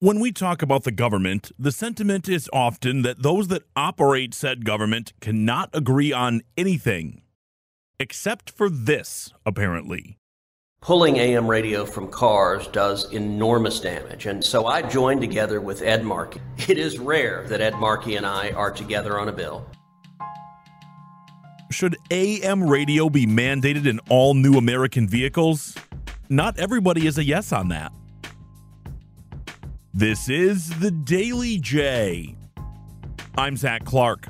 When we talk about the government, the sentiment is often that those that operate said government cannot agree on anything. Except for this, apparently. Pulling AM radio from cars does enormous damage, and so I joined together with Ed Markey. It is rare that Ed Markey and I are together on a bill. Should AM radio be mandated in all new American vehicles? Not everybody is a yes on that. This is the Daily J. I'm Zach Clark.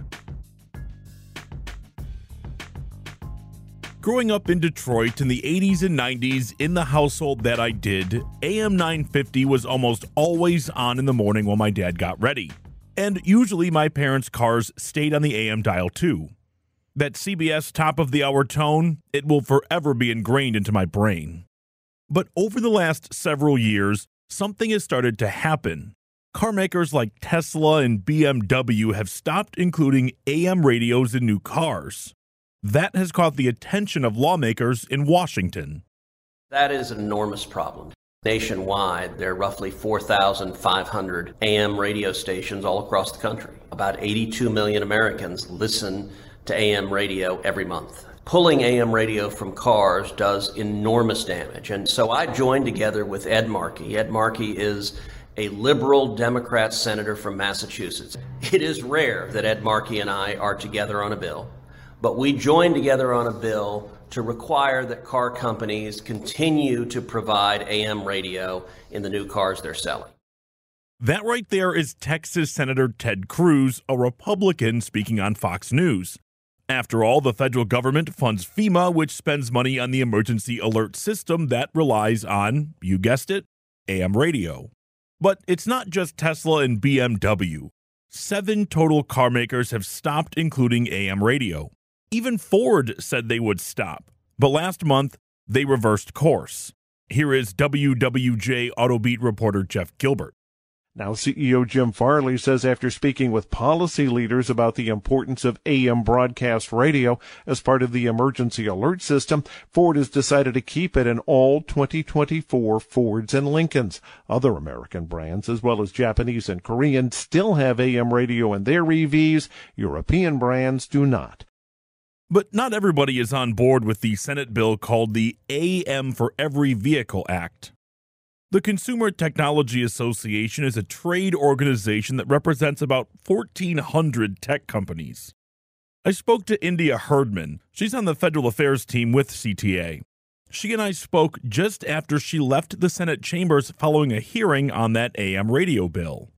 Growing up in Detroit in the 80s and 90s, in the household that I did, AM 950 was almost always on in the morning while my dad got ready. And usually my parents' cars stayed on the AM dial too that CBS top of the hour tone, it will forever be ingrained into my brain. But over the last several years, something has started to happen. Car makers like Tesla and BMW have stopped including AM radios in new cars. That has caught the attention of lawmakers in Washington. That is an enormous problem. Nationwide, there are roughly 4,500 AM radio stations all across the country. About 82 million Americans listen to AM radio every month. Pulling AM radio from cars does enormous damage. And so I joined together with Ed Markey. Ed Markey is a liberal Democrat senator from Massachusetts. It is rare that Ed Markey and I are together on a bill, but we joined together on a bill to require that car companies continue to provide AM radio in the new cars they're selling. That right there is Texas Senator Ted Cruz, a Republican speaking on Fox News. After all, the federal government funds FEMA, which spends money on the emergency alert system that relies on, you guessed it, AM radio. But it's not just Tesla and BMW. Seven total car makers have stopped including AM radio. Even Ford said they would stop. But last month, they reversed course. Here is WWJ Autobeat reporter Jeff Gilbert. Now, CEO Jim Farley says after speaking with policy leaders about the importance of AM broadcast radio as part of the emergency alert system, Ford has decided to keep it in all 2024 Fords and Lincolns. Other American brands, as well as Japanese and Korean, still have AM radio in their EVs. European brands do not. But not everybody is on board with the Senate bill called the AM for Every Vehicle Act. The Consumer Technology Association is a trade organization that represents about 1,400 tech companies. I spoke to India Herdman. She's on the federal affairs team with CTA. She and I spoke just after she left the Senate chambers following a hearing on that AM radio bill.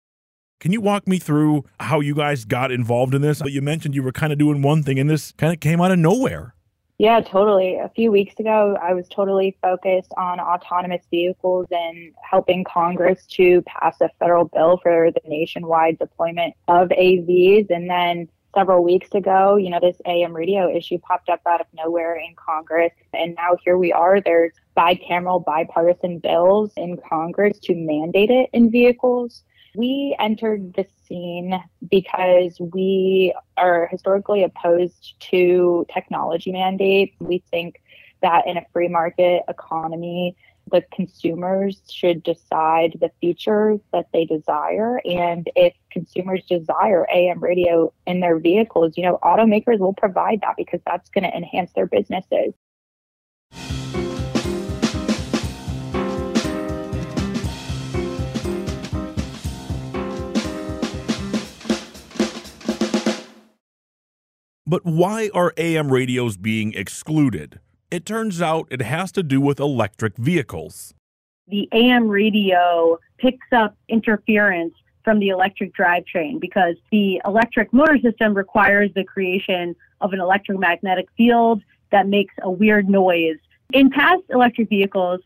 Can you walk me through how you guys got involved in this? But you mentioned you were kind of doing one thing and this kind of came out of nowhere. Yeah, totally. A few weeks ago, I was totally focused on autonomous vehicles and helping Congress to pass a federal bill for the nationwide deployment of AVs. And then several weeks ago, you know, this AM radio issue popped up out of nowhere in Congress. And now here we are. There's bicameral, bipartisan bills in Congress to mandate it in vehicles. We entered the scene because we are historically opposed to technology mandates. We think that in a free market economy, the consumers should decide the features that they desire. And if consumers desire AM radio in their vehicles, you know, automakers will provide that because that's going to enhance their businesses. But why are AM radios being excluded? It turns out it has to do with electric vehicles. The AM radio picks up interference from the electric drivetrain because the electric motor system requires the creation of an electromagnetic field that makes a weird noise. In past electric vehicles,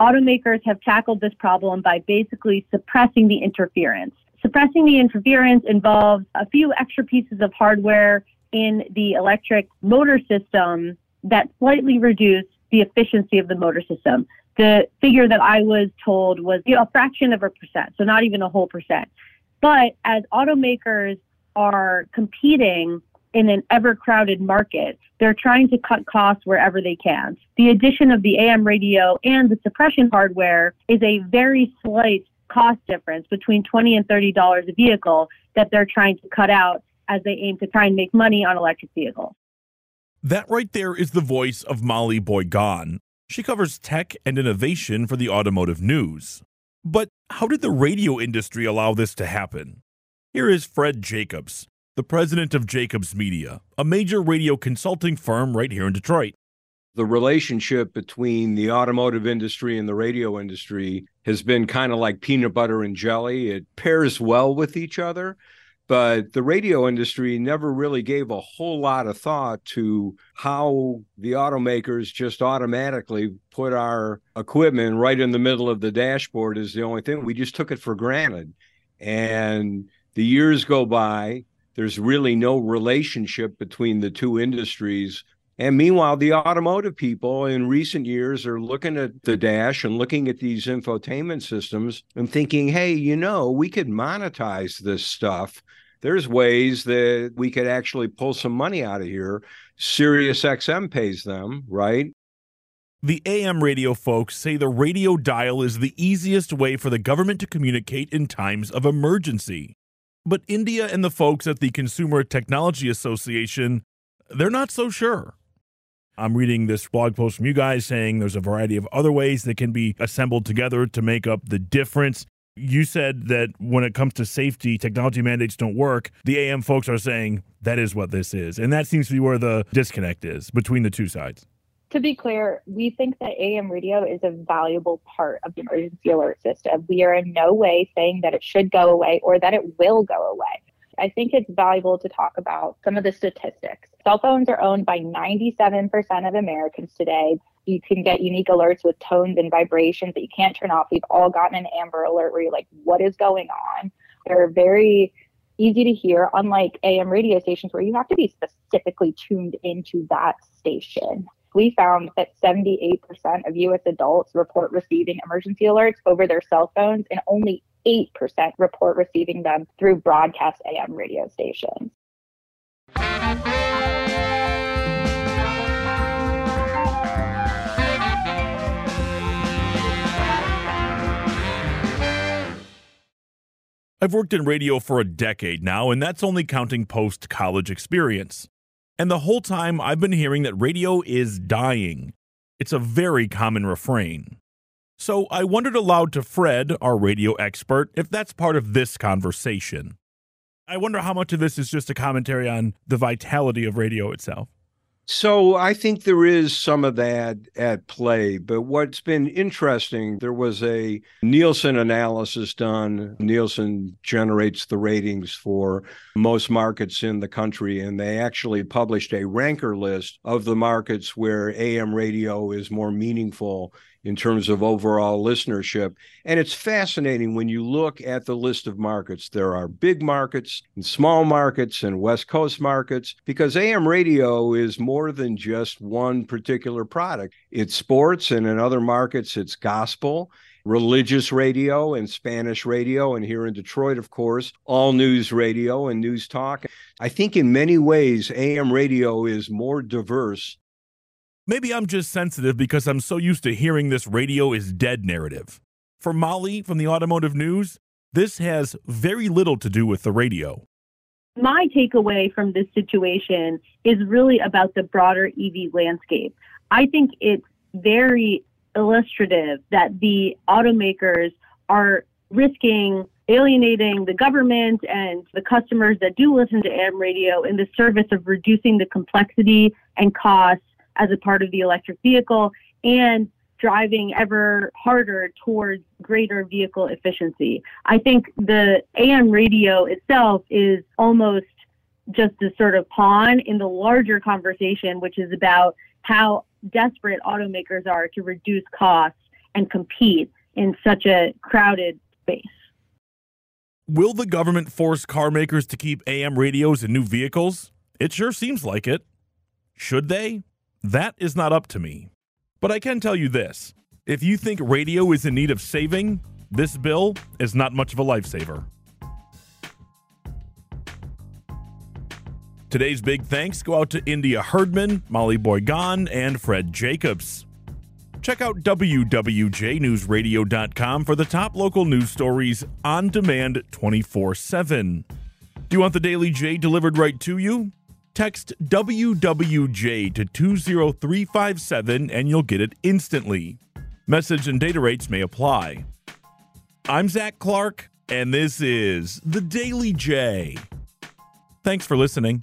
automakers have tackled this problem by basically suppressing the interference. Suppressing the interference involves a few extra pieces of hardware in the electric motor system that slightly reduced the efficiency of the motor system. The figure that I was told was you know, a fraction of a percent, so not even a whole percent. But as automakers are competing in an ever crowded market, they're trying to cut costs wherever they can. The addition of the AM radio and the suppression hardware is a very slight cost difference between 20 and $30 a vehicle that they're trying to cut out as they aim to try and make money on electric vehicles. That right there is the voice of Molly Boigon. She covers tech and innovation for the automotive news. But how did the radio industry allow this to happen? Here is Fred Jacobs, the president of Jacobs Media, a major radio consulting firm right here in Detroit. The relationship between the automotive industry and the radio industry has been kind of like peanut butter and jelly. It pairs well with each other, but the radio industry never really gave a whole lot of thought to how the automakers just automatically put our equipment right in the middle of the dashboard is the only thing. We just took it for granted. And the years go by, there's really no relationship between the two industries. And meanwhile, the automotive people in recent years are looking at the dash and looking at these infotainment systems and thinking, hey, you know, we could monetize this stuff. There's ways that we could actually pull some money out of here. Sirius XM pays them, right? The AM radio folks say the radio dial is the easiest way for the government to communicate in times of emergency. But India and the folks at the Consumer Technology Association, they're not so sure. I'm reading this blog post from you guys saying there's a variety of other ways that can be assembled together to make up the difference. You said that when it comes to safety, technology mandates don't work. The AM folks are saying that is what this is. And that seems to be where the disconnect is between the two sides to be clear, we think that AM radio is a valuable part of the emergency alert system. We are in no way saying that it should go away or that it will go away. I think it's valuable to talk about some of the statistics. Cell phones are owned by 97% of Americans today. You can get unique alerts with tones and vibrations that you can't turn off. We've all gotten an Amber alert where you're like, what is going on? They're very easy to hear, unlike AM radio stations where you have to be specifically tuned into that station we found that 78% of US adults report receiving emergency alerts over their cell phones, and only 8% report receiving them through broadcast AM radio stations. I've worked in radio for a decade now, and that's only counting post college experience. And the whole time I've been hearing that radio is dying. It's a very common refrain. So I wondered aloud to Fred, our radio expert, if that's part of this conversation. I wonder how much of this is just a commentary on the vitality of radio itself. So I think there is some of that at play. But what's been interesting, there was a Nielsen analysis done. Nielsen generates the ratings for most markets in the country, and they actually published a ranker list of the markets where AM radio is more meaningful in terms of overall listenership. And it's fascinating when you look at the list of markets. There are big markets and small markets and West Coast markets because AM radio is more than just one particular product. It's sports, and in other markets, it's gospel religious radio and Spanish radio, and here in Detroit, of course, all news radio and news talk. I think in many ways, AM radio is more diverse Maybe I'm just sensitive because I'm so used to hearing this radio is dead narrative. For Molly from the Automotive News, this has very little to do with the radio. My takeaway from this situation is really about the broader EV landscape. I think it's very illustrative that the automakers are risking alienating the government and the customers that do listen to AM radio in the service of reducing the complexity and costs as a part of the electric vehicle and driving ever harder towards greater vehicle efficiency. I think the AM radio itself is almost just a sort of pawn in the larger conversation, which is about how desperate automakers are to reduce costs and compete in such a crowded space. Will the government force car makers to keep AM radios in new vehicles? It sure seems like it. Should they? That is not up to me. But I can tell you this if you think radio is in need of saving, this bill is not much of a lifesaver. Today's big thanks go out to India Herdman, Molly Boigon, and Fred Jacobs. Check out WWJNewsRadio.com for the top local news stories on demand 24 7. Do you want the Daily J delivered right to you? Text WWJ to 20357 and you'll get it instantly. Message and data rates may apply. I'm Zach Clark, and this is The Daily J. Thanks for listening.